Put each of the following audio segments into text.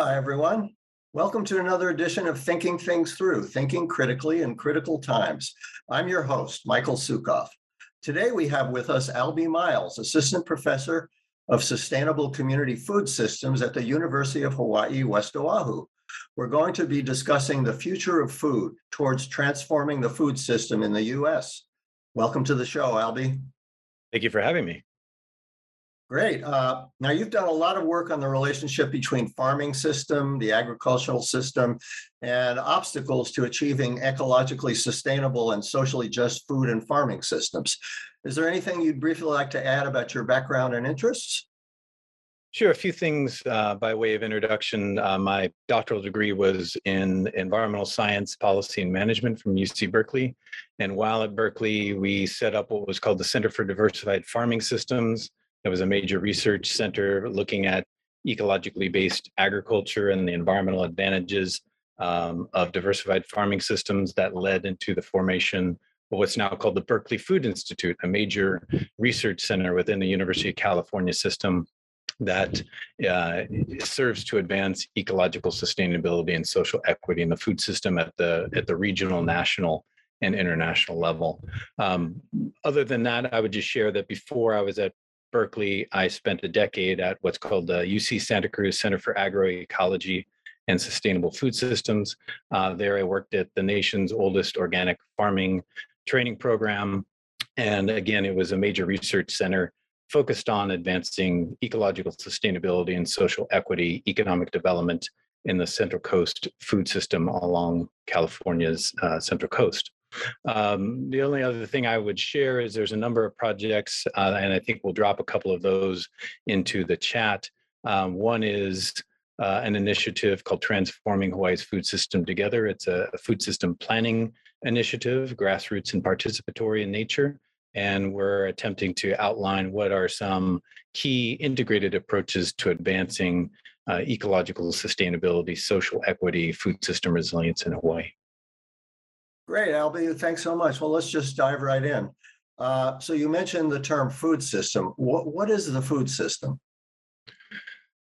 Aloha, everyone. Welcome to another edition of Thinking Things Through, Thinking Critically in Critical Times. I'm your host, Michael Sukoff. Today we have with us Albie Miles, Assistant Professor of Sustainable Community Food Systems at the University of Hawaii, West Oahu. We're going to be discussing the future of food towards transforming the food system in the US. Welcome to the show, Albie. Thank you for having me. Great. Uh, now you've done a lot of work on the relationship between farming system, the agricultural system, and obstacles to achieving ecologically sustainable and socially just food and farming systems. Is there anything you'd briefly like to add about your background and interests? Sure, a few things uh, by way of introduction. Uh, my doctoral degree was in environmental science, policy, and management from UC Berkeley. And while at Berkeley, we set up what was called the Center for Diversified Farming Systems, it was a major research center looking at ecologically based agriculture and the environmental advantages um, of diversified farming systems that led into the formation of what's now called the Berkeley Food Institute, a major research center within the University of California system that uh, serves to advance ecological sustainability and social equity in the food system at the at the regional, national, and international level. Um, other than that, I would just share that before I was at Berkeley, I spent a decade at what's called the UC Santa Cruz Center for Agroecology and Sustainable Food Systems. Uh, there, I worked at the nation's oldest organic farming training program. And again, it was a major research center focused on advancing ecological sustainability and social equity, economic development in the Central Coast food system along California's uh, Central Coast. Um, the only other thing I would share is there's a number of projects, uh, and I think we'll drop a couple of those into the chat. Um, one is uh, an initiative called Transforming Hawaii's Food System Together. It's a, a, food system planning initiative, grassroots and participatory in nature. And we're attempting to outline what are some key integrated approaches to advancing uh, ecological sustainability, social equity, food system resilience in Hawaii. Great, Albie. Thanks so much. Well, let's just dive right in. Uh, so you mentioned the term food system. What, what is the food system?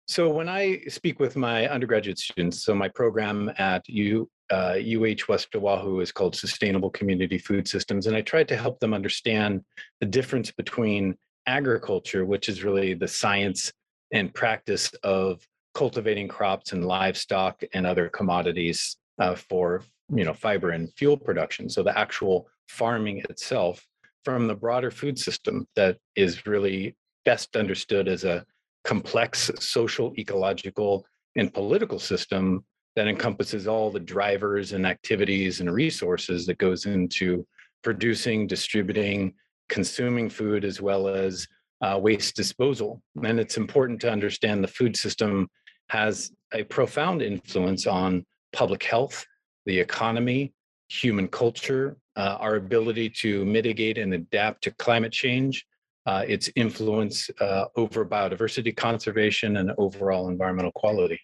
So when I speak with my undergraduate students, so my program at U, uh, UH West Oahu is called Sustainable Community Food Systems, and I try to help them understand the difference between agriculture, which is really the science and practice of cultivating crops and livestock and other commodities uh, for you know fiber and fuel production. So the actual farming itself from the broader food system that is really best understood as a complex social ecological and political system that encompasses all the drivers and activities and resources that goes into producing distributing consuming food as well as uh, waste disposal. And it's important to understand the food system has a profound influence on public health the economy, human culture, uh, our ability to mitigate and adapt to climate change, uh, its influence uh, over biodiversity conservation and overall environmental quality.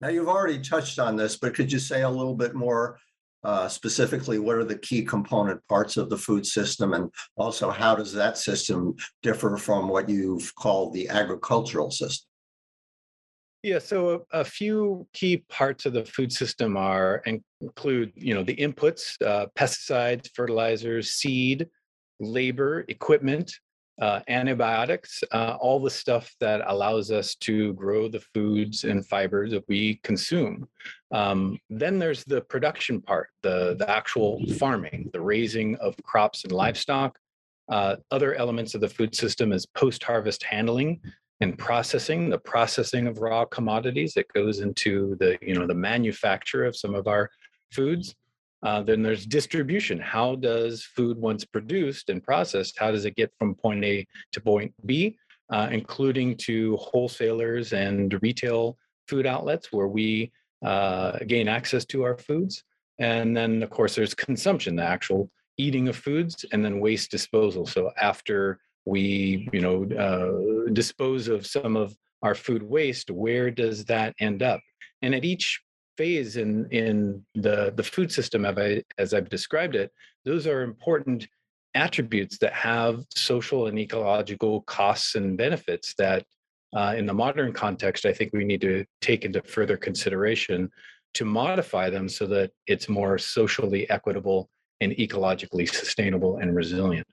Now, you've already touched on this, but could you say a little bit more uh, specifically what are the key component parts of the food system and also how does that system differ from what you've called the agricultural system? Yeah, so a, a, few key parts of the food system are include, you know, the inputs, uh, pesticides, fertilizers, seed, labor, equipment, uh, antibiotics, uh, all the stuff that allows us to grow the foods and fibers that we consume. Um, then there's the production part, the, the actual farming, the raising of crops and livestock. Uh, other elements of the food system is post-harvest handling, and processing, the processing of raw commodities that goes into the, you know, the manufacture of some of our foods. Uh, then there's distribution. How does food, once produced and processed, how does it get from point A to point B, uh, including to wholesalers and retail food outlets where we uh, gain access to our foods? And then, of course, there's consumption, the actual eating of foods, and then waste disposal. So after we you know dispose of some of our food waste where does that end up and at each phase in in the the food system as i've described it those are important attributes that have social and ecological costs and benefits that uh, in the modern context, I think we need to take into further consideration to modify them so that it's more socially equitable and ecologically sustainable and resilient.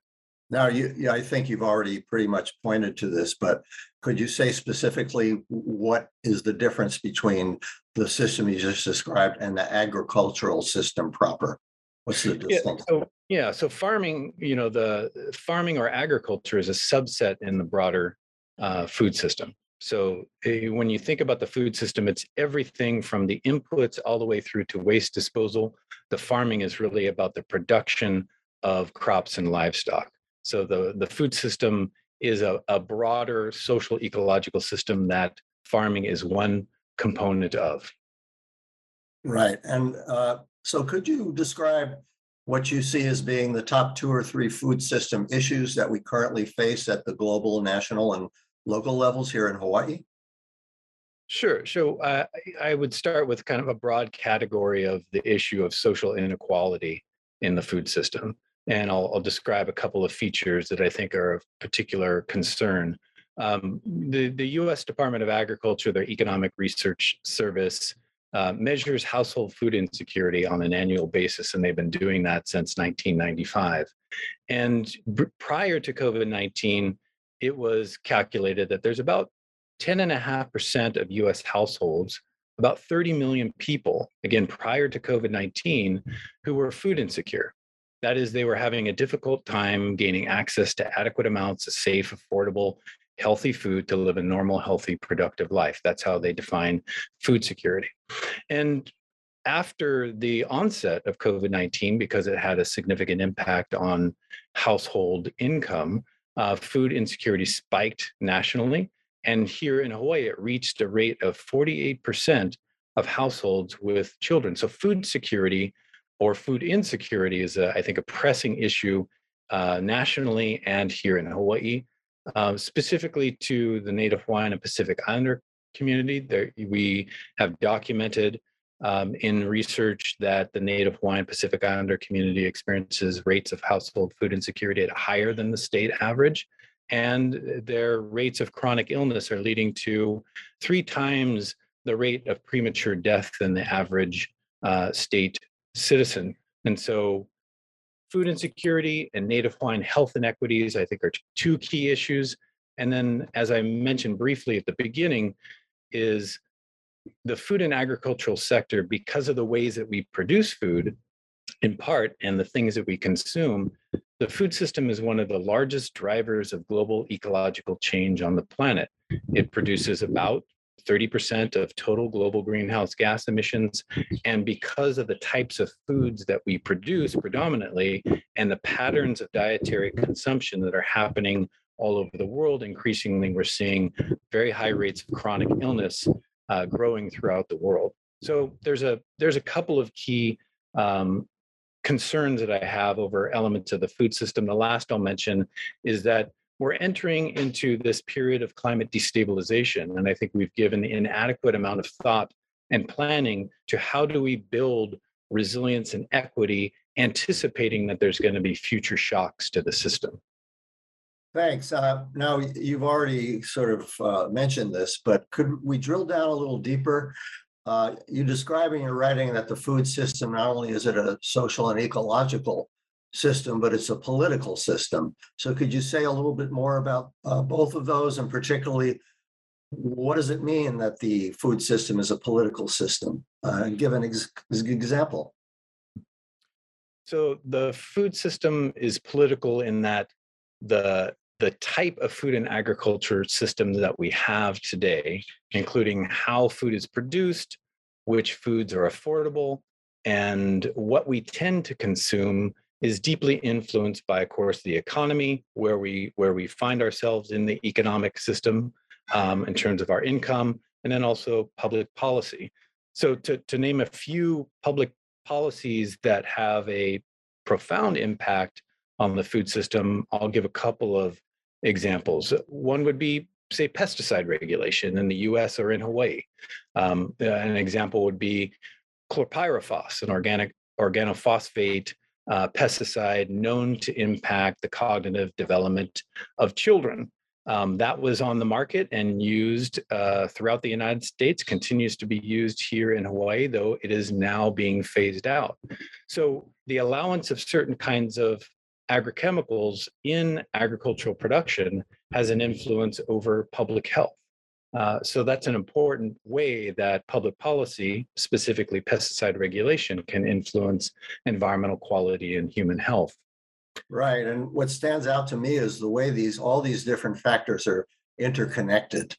Now, you, yeah, I think you've already pretty much pointed to this, but could you say specifically what is the difference between the system you just described and the agricultural system proper? What's the Yeah, distinction? so, yeah, so farming, you know, the farming or agriculture is a subset in the broader uh, food system. So eh, when you think about the food system, it's everything from the inputs all the way through to waste disposal. The farming is really about the production of crops and livestock. So the, the food system is a, a broader social ecological system that farming is one component of. Right, and uh, so could you describe what you see as being the top two or three food system issues that we currently face at the global, national, and local levels here in Hawaii? Sure. So uh, I I would start with kind of a broad category of the issue of social inequality in the food system. And I'll, I'll describe a couple of features that I think are of particular concern. Um, the, the US Department of Agriculture, their Economic Research Service, uh, measures household food insecurity on an annual basis, and they've been doing that since 1995. And b- prior to COVID 19, it was calculated that there's about 10.5% of US households, about 30 million people, again, prior to COVID 19, who were food insecure. That is, they were having a difficult time gaining access to adequate amounts of safe, affordable, healthy food to live a normal, healthy, productive life. That's how they define food security. And after the onset of COVID 19, because it had a significant impact on household income, uh, food insecurity spiked nationally. And here in Hawaii, it reached a rate of 48% of households with children. So, food security or food insecurity is, a, I think, a pressing issue uh, nationally and here in Hawaii, uh, specifically to the Native Hawaiian and Pacific Islander community. There, we have documented um, in research that the Native Hawaiian Pacific Islander community experiences rates of household food insecurity at higher than the state average. And their rates of chronic illness are leading to three times the rate of premature death than the average uh, state citizen. And so, food insecurity and Native Hawaiian health inequities, I think, are two key issues. And then, as I mentioned briefly at the beginning, is the food and agricultural sector, because of the ways that we produce food, in part, and the things that we consume, the food system is one of the largest drivers of global ecological change on the planet. It produces about 30% of total global greenhouse gas emissions. And because of the types of foods that we produce predominantly and the patterns of dietary consumption that are happening all over the world, increasingly we're seeing very high rates of chronic illness uh, growing throughout the world. So there's a there's a couple of key um, concerns that I have over elements of the food system. The last I'll mention is that we're entering into this period of climate destabilization, and I think we've given an inadequate amount of thought and planning to how do we build resilience and equity, anticipating that there's going to be future shocks to the system. Thanks. Uh, now, you've already sort of uh, mentioned this, but could we drill down a little deeper? Uh, you describe in your writing that the food system not only is it a social and ecological system, but it's a political system. So could you say a little bit more about uh, both of those and particularly what does it mean that the food system is a political system? Uh, give an ex- example. So the food system is political in that the the type of food and agriculture system that we have today, including how food is produced, which foods are affordable, and what we tend to consume is deeply influenced by, of course, the economy, where we where we find ourselves in the economic system um, in terms of our income, and then also public policy. So, to to name a few public policies that have a profound impact on the food system, I'll give a couple of examples. One would be, say, pesticide regulation in the US or in Hawaii. Um, an example would be chlorpyrifos, an organic organophosphate uh, pesticide known to impact the cognitive development of children. Um, that was on the market and used uh, throughout the United States, continues to be used here in Hawaii, though it is now being phased out. So the allowance of certain kinds of agrochemicals in agricultural production has an influence over public health. Uh, so that's an important way that public policy, specifically pesticide regulation, can influence environmental quality and human health. Right. And what stands out to me is the way these all these different factors are interconnected.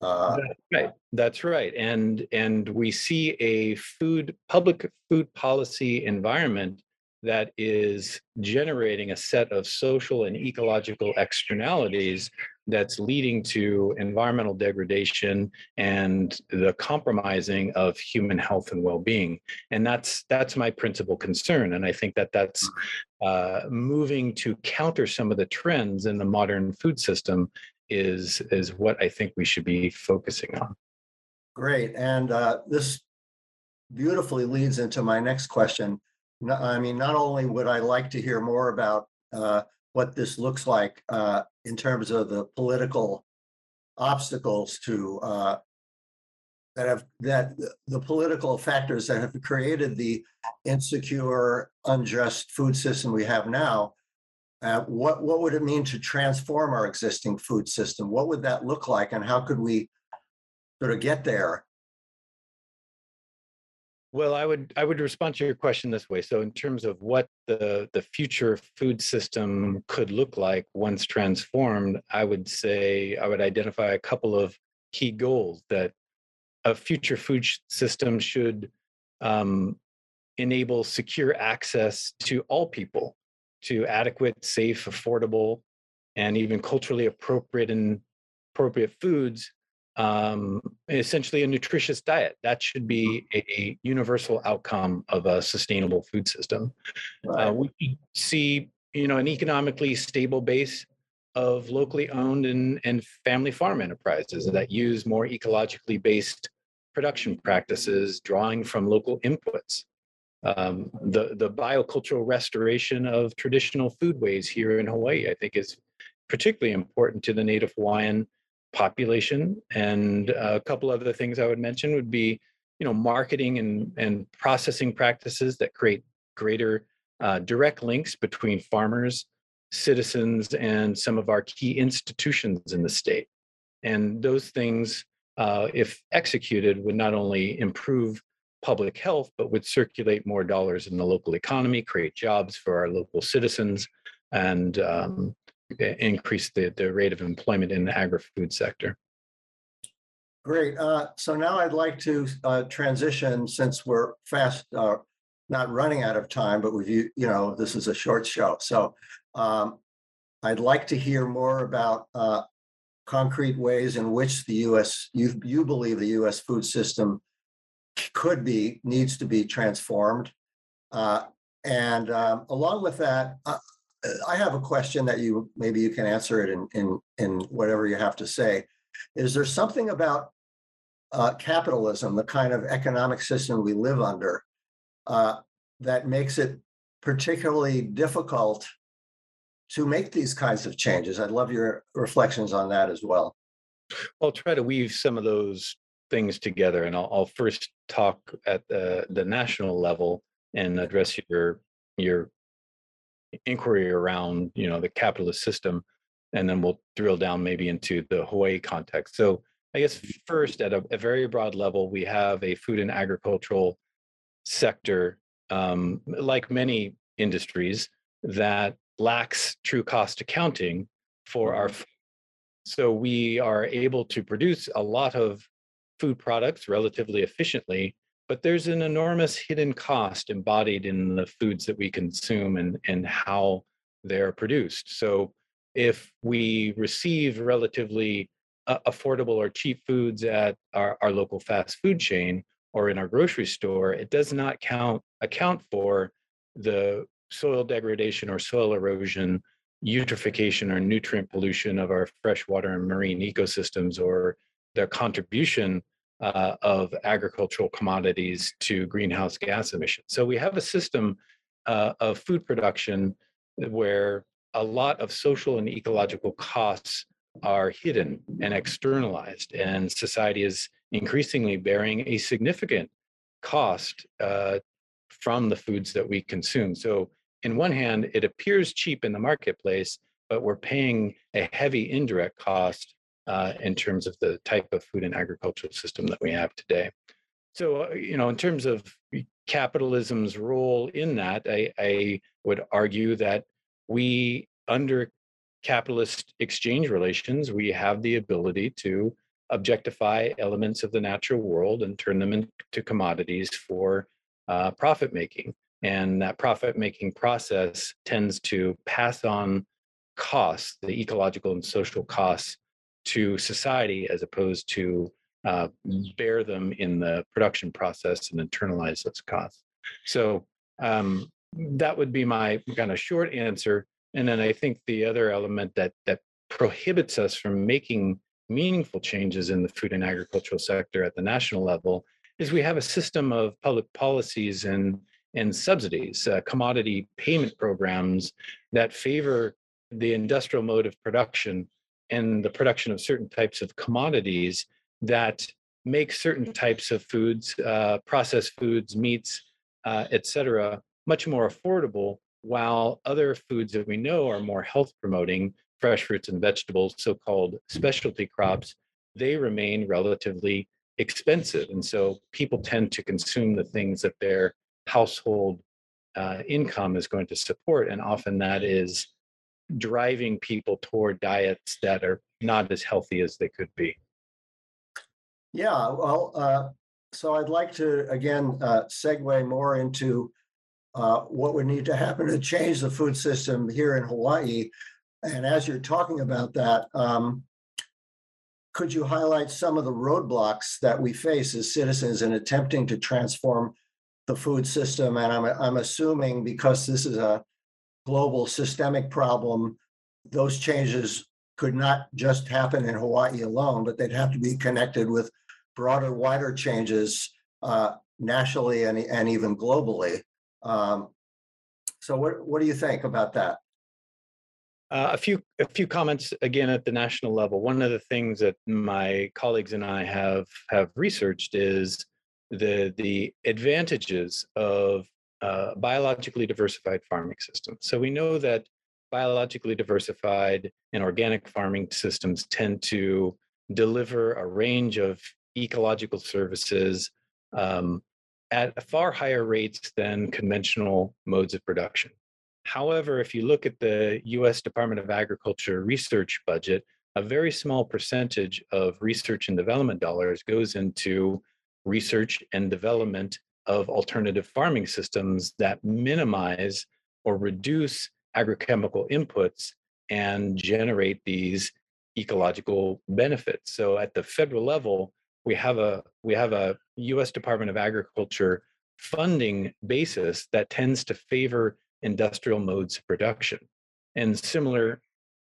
Uh, That's right. That's right. And and we see a food public food policy environment that is generating a set of social and ecological externalities that's leading to environmental degradation and the compromising of human health and well-being. And that's that's my principal concern. And i think that that's uh, moving to counter some of the trends in the modern food system is is what i think we should be focusing on. Great. And uh, this beautifully leads into my next question. I mean not only would i like to hear more about uh, what this looks like uh, in terms of the political obstacles to uh, that have that the political factors that have created the insecure, unjust food system we have now. Uh, what what would it mean to transform our existing food system? What would that look like, and how could we sort of get there well, I would I would respond to your question this way. So, in terms of what the the future food system could look like once transformed, I would say I would identify a couple of key goals that a future food system should um, enable secure access to all people to adequate, safe, affordable, and even culturally appropriate and appropriate foods um, essentially a nutritious diet. That should be mm-hmm. a, a universal outcome of a sustainable food system. Uh, right. Uh, we see, you know, an economically stable base of locally owned and, and family farm enterprises that use more ecologically based production practices, drawing from local inputs. Um, the, the biocultural restoration of traditional foodways here in Hawaii, I think, is particularly important to the Native Hawaiian population. And a couple other things I would mention would be, you know, marketing and, and processing practices that create greater uh, direct links between farmers, citizens, and some of our key institutions in the state. And those things, uh, if executed, would not only improve public health, but would circulate more dollars in the local economy, create jobs for our local citizens, and um, increase the, the rate of employment in the agri-food sector. Great. Uh, so now I'd like to uh, transition since we're fast, uh, not running out of time, but we've, you know, this is a short show. So um, I'd like to hear more about uh, concrete ways in which the U.S. you you believe the U.S. food system could be needs to be transformed. Uh, and um, along with that, uh, I have a question that you maybe you can answer it in in in whatever you have to say. Is there something about uh, capitalism, the kind of economic system we live under, uh, that makes it particularly difficult to make these kinds of changes? I'd love your reflections on that as well. I'll try to weave some of those things together, and I'll, I'll first talk at the, the national level and address your your inquiry around you know the capitalist system and then we'll drill down maybe into the hawaii context so i guess mm-hmm. first at a, a very broad level we have a food and agricultural sector um, like many industries that lacks true cost accounting for our mm-hmm. food. so we are able to produce a lot of food products relatively efficiently but there's an enormous hidden cost embodied in the foods that we consume and, and how they're produced. So if we receive relatively uh, affordable or cheap foods at our, our local fast food chain or in our grocery store, it does not count account for the soil degradation or soil erosion, eutrophication or nutrient pollution of our freshwater and marine ecosystems or their contribution uh, of agricultural commodities to greenhouse gas emissions. So we have a system uh, of food production where a lot of social and ecological costs are hidden and externalized, and society is increasingly bearing a significant cost uh, from the foods that we consume. So, in one hand, it appears cheap in the marketplace, but we're paying a heavy indirect cost uh, in terms of the type of food and agricultural system that we have today. So, uh, you know, in terms of capitalism's role in that, I, I would argue that we, under capitalist exchange relations, we have the ability to objectify elements of the natural world and turn them into commodities for uh, profit making. And that profit making process tends to pass on costs, the ecological and social costs, to society as opposed to uh, bear them in the production process and internalize those costs. So um, that would be my kind of short answer. And then I think the other element that that prohibits us from making meaningful changes in the food and agricultural sector at the national level is we have a system of public policies and and subsidies, uh, commodity payment programs that favor the industrial mode of production and the production of certain types of commodities that make certain types of foods, uh, processed foods, meats, uh, et cetera, much more affordable, while other foods that we know are more health promoting, fresh fruits and vegetables, so called specialty crops, they remain relatively expensive. And so people tend to consume the things that their household uh, income is going to support. And often that is driving people toward diets that are not as healthy as they could be. Yeah, well, uh, so I'd like to again uh, segue more into uh, what would need to happen to change the food system here in Hawaii. And as you're talking about that, um, could you highlight some of the roadblocks that we face as citizens in attempting to transform the food system? And I'm, I'm assuming because this is a global systemic problem, those changes could not just happen in Hawaii alone, but they'd have to be connected with broader, wider changes uh, nationally and, and even globally. Um, so what, what do you think about that? Uh, a few a few comments again at the national level. One of the things that my colleagues and I have have researched is the the advantages of biologically diversified farming systems. So we know that biologically diversified and organic farming systems tend to deliver a range of ecological services um, at far higher rates than conventional modes of production. However, if you look at the US Department of Agriculture research budget, a very small percentage of research and development dollars goes into research and development of alternative farming systems that minimize or reduce agrochemical inputs and generate these ecological benefits. So at the federal level, we have a we have a US Department of Agriculture funding basis that tends to favor industrial modes of production. And similar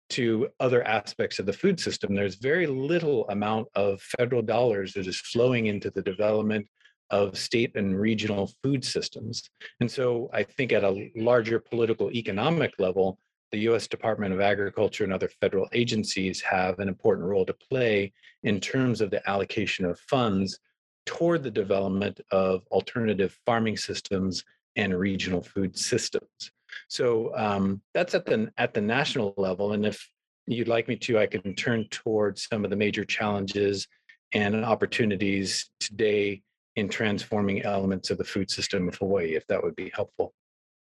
to other aspects of the food system, there's very little amount of federal dollars that is flowing into the development of state and regional food systems. And so I think at a larger political economic level, the US Department of Agriculture and other federal agencies have an important role to play in terms of the allocation of funds toward the development of alternative farming systems and regional food systems. So um, that's at the at the national level. And if you'd like me to, I can turn towards some of the major challenges and opportunities today in transforming elements of the food system of Hawaii, if that would be helpful.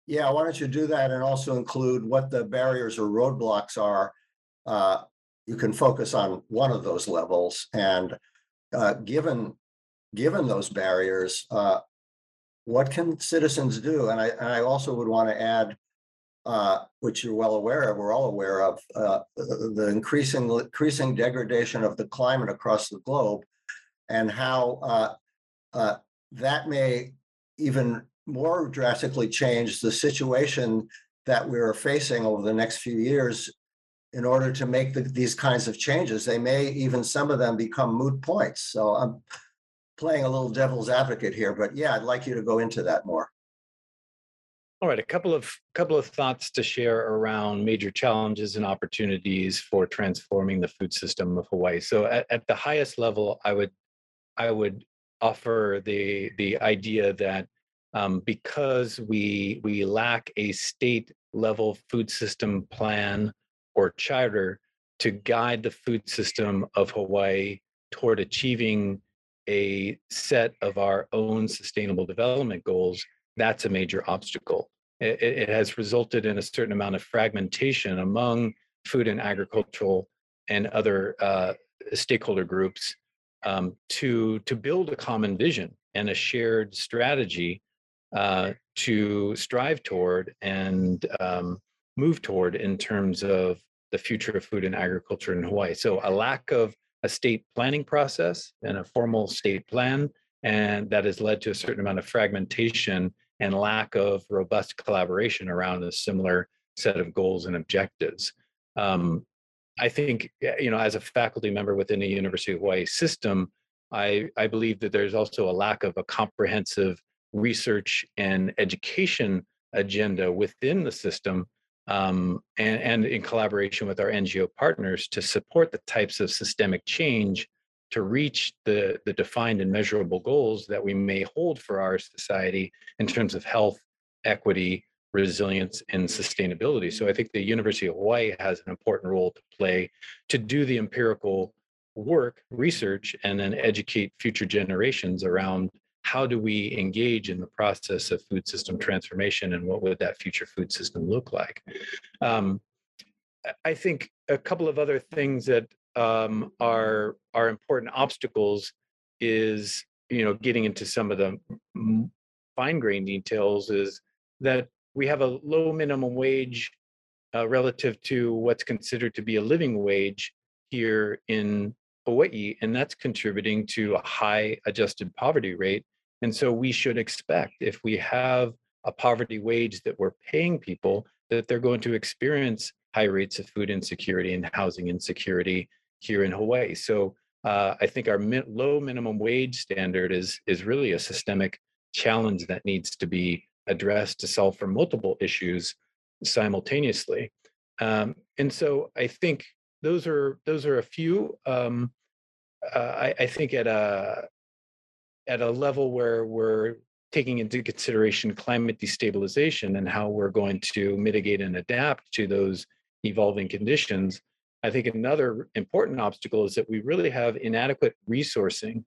Yeah, why don't you do that and also include what the barriers or roadblocks are? Uh, you can focus on one of those levels and uh, given given those barriers, uh, what can citizens do? And I, and I also would want to add, uh, which you're well aware of, we're all aware of, uh, the increasing increasing degradation of the climate across the globe, and how that may even more drastically change the situation that we're facing over the next few years in order to make the, these kinds of changes. They may even some of them become moot points. So I'm playing a little devil's advocate here, but yeah, I'd like you to go into that more. All right, a couple of couple of thoughts to share around major challenges and opportunities for transforming the food system of Hawaii. So at, at the highest level, I would I would offer the the idea that um, because we we lack a state level food system plan or charter to guide the food system of Hawaii toward achieving a set of our own sustainable development goals, that's a major obstacle. It, it, has resulted in a certain amount of fragmentation among food and agricultural and other uh, stakeholder groups um, to to build a common vision and a shared strategy uh, to strive toward and um, move toward in terms of the future of food and agriculture in Hawaii. So a lack of a state planning process and a formal state plan, and that has led to a certain amount of fragmentation and lack of robust collaboration around a similar set of goals and objectives. Um, I think, you know, as a faculty member within the University of Hawaii system, I, I believe that there's also a lack of a comprehensive research and education agenda within the system um, and, and in collaboration with our NGO partners to support the types of systemic change to reach the, the defined and measurable goals that we may hold for our society in terms of health, equity, resilience, and sustainability. So I think the University of Hawaii has an important role to play to do the empirical work, research, and then educate future generations around how do we engage in the process of food system transformation and what would that future food system look like? Um, I think a couple of other things that um, are are important obstacles is you know getting into some of the fine grain details is that we have a low minimum wage uh, relative to what's considered to be a living wage here in Hawaii, and that's contributing to a high adjusted poverty rate and so we should expect if we have a poverty wage that we're paying people, that they're going to experience high rates of food insecurity and housing insecurity here in Hawaii. So uh, I think our mi- low minimum wage standard is is really a systemic challenge that needs to be addressed to solve for multiple issues simultaneously. Um, and so I think those are those are a few. Um, uh, I, I, think at a at a level where we're taking into consideration climate destabilization and how we're going to mitigate and adapt to those evolving conditions. I think another important obstacle is that we really have inadequate resourcing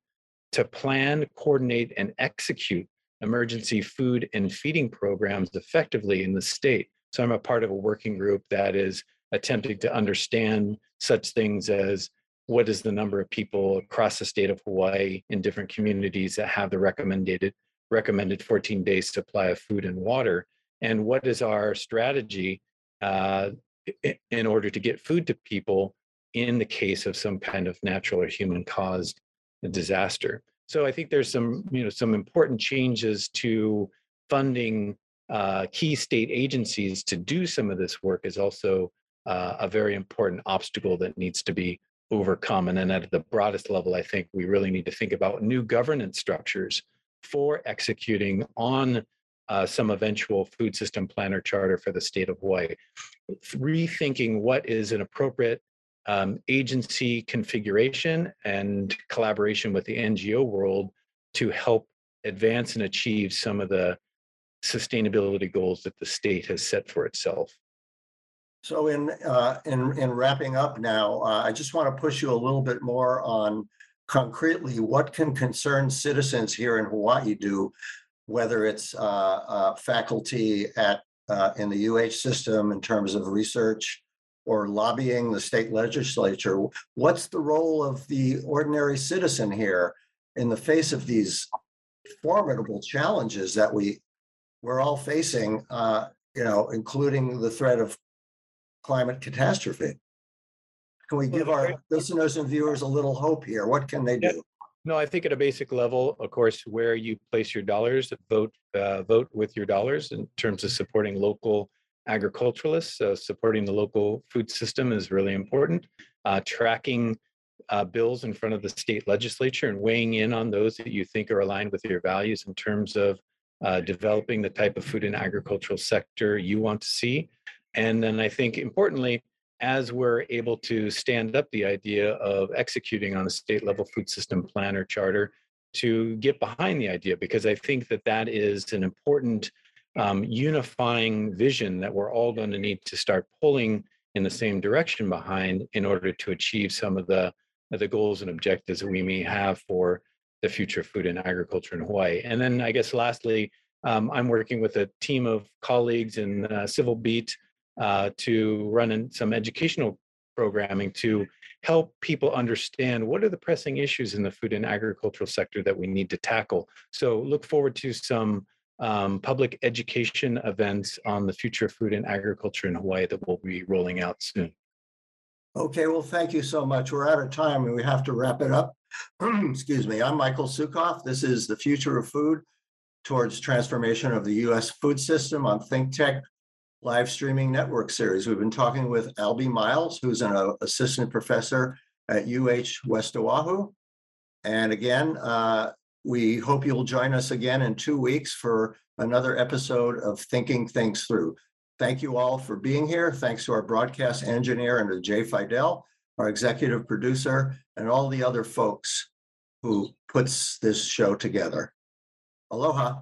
to plan, coordinate, and execute emergency food and feeding programs effectively in the state. So I'm a part of a working group that is attempting to understand such things as what is the number of people across the state of Hawaii in different communities that have the recommended recommended 14 day supply of food and water, and what is our strategy uh, in order to get food to people in the case of some kind of natural or human caused disaster. So I think there's some you know some important changes to funding uh, key state agencies to do some of this work is also uh, a very important obstacle that needs to be overcome. And then at the broadest level, I think we really need to think about new governance structures for executing on uh, some eventual food system plan or charter for the state of Hawaii. Rethinking what is an appropriate um, agency configuration and collaboration with the NGO world to help advance and achieve some of the sustainability goals that the state has set for itself. So in uh, in in wrapping up now, uh, I just want to push you a little bit more on concretely what can concerned citizens here in Hawaii do, whether it's uh, uh faculty at uh, in the UH system in terms of research or lobbying the state legislature. What's the role of the ordinary citizen here in the face of these formidable challenges that we we're all facing? Uh, you know, including the threat of climate catastrophe. Can we give our listeners and viewers a little hope here? What can they do? No, I think at a basic level, of course, where you place your dollars, vote uh, vote with your dollars in terms of supporting local agriculturalists. Uh, supporting the local food system is really important. Uh, tracking uh, bills in front of the state legislature and weighing in on those that you think are aligned with your values in terms of uh, developing the type of food and agricultural sector you want to see. And then I think importantly, as we're able to stand up the idea of executing on a state level food system plan or charter to get behind the idea, because I think that that is an important um, unifying vision that we're all going to need to start pulling in the same direction behind in order to achieve some of the, the goals and objectives that we may have for the future of food and agriculture in Hawaii. And then I guess lastly, um, I'm working with a team of colleagues in uh, Civil Beat uh, to run some educational programming to help people understand what are the pressing issues in the food and agricultural sector that we need to tackle. So look forward to some um, public education events on the future of food and agriculture in Hawaii that we'll be rolling out soon. Okay, well, thank you so much. We're out of time and we have to wrap it up. Excuse me. I'm Michael Sukoff. This is the future of food towards transformation of the U.S. food system on Think Tech live streaming network series. We've been talking with Albie Miles, who's an uh, assistant professor at UH West Oahu. And again, uh, we hope you'll join us again in two weeks for another episode of Thinking Things Through. Thank you all for being here. Thanks to our broadcast engineer and to Jay Fidel, our executive producer, and all the other folks who puts this show together. Aloha.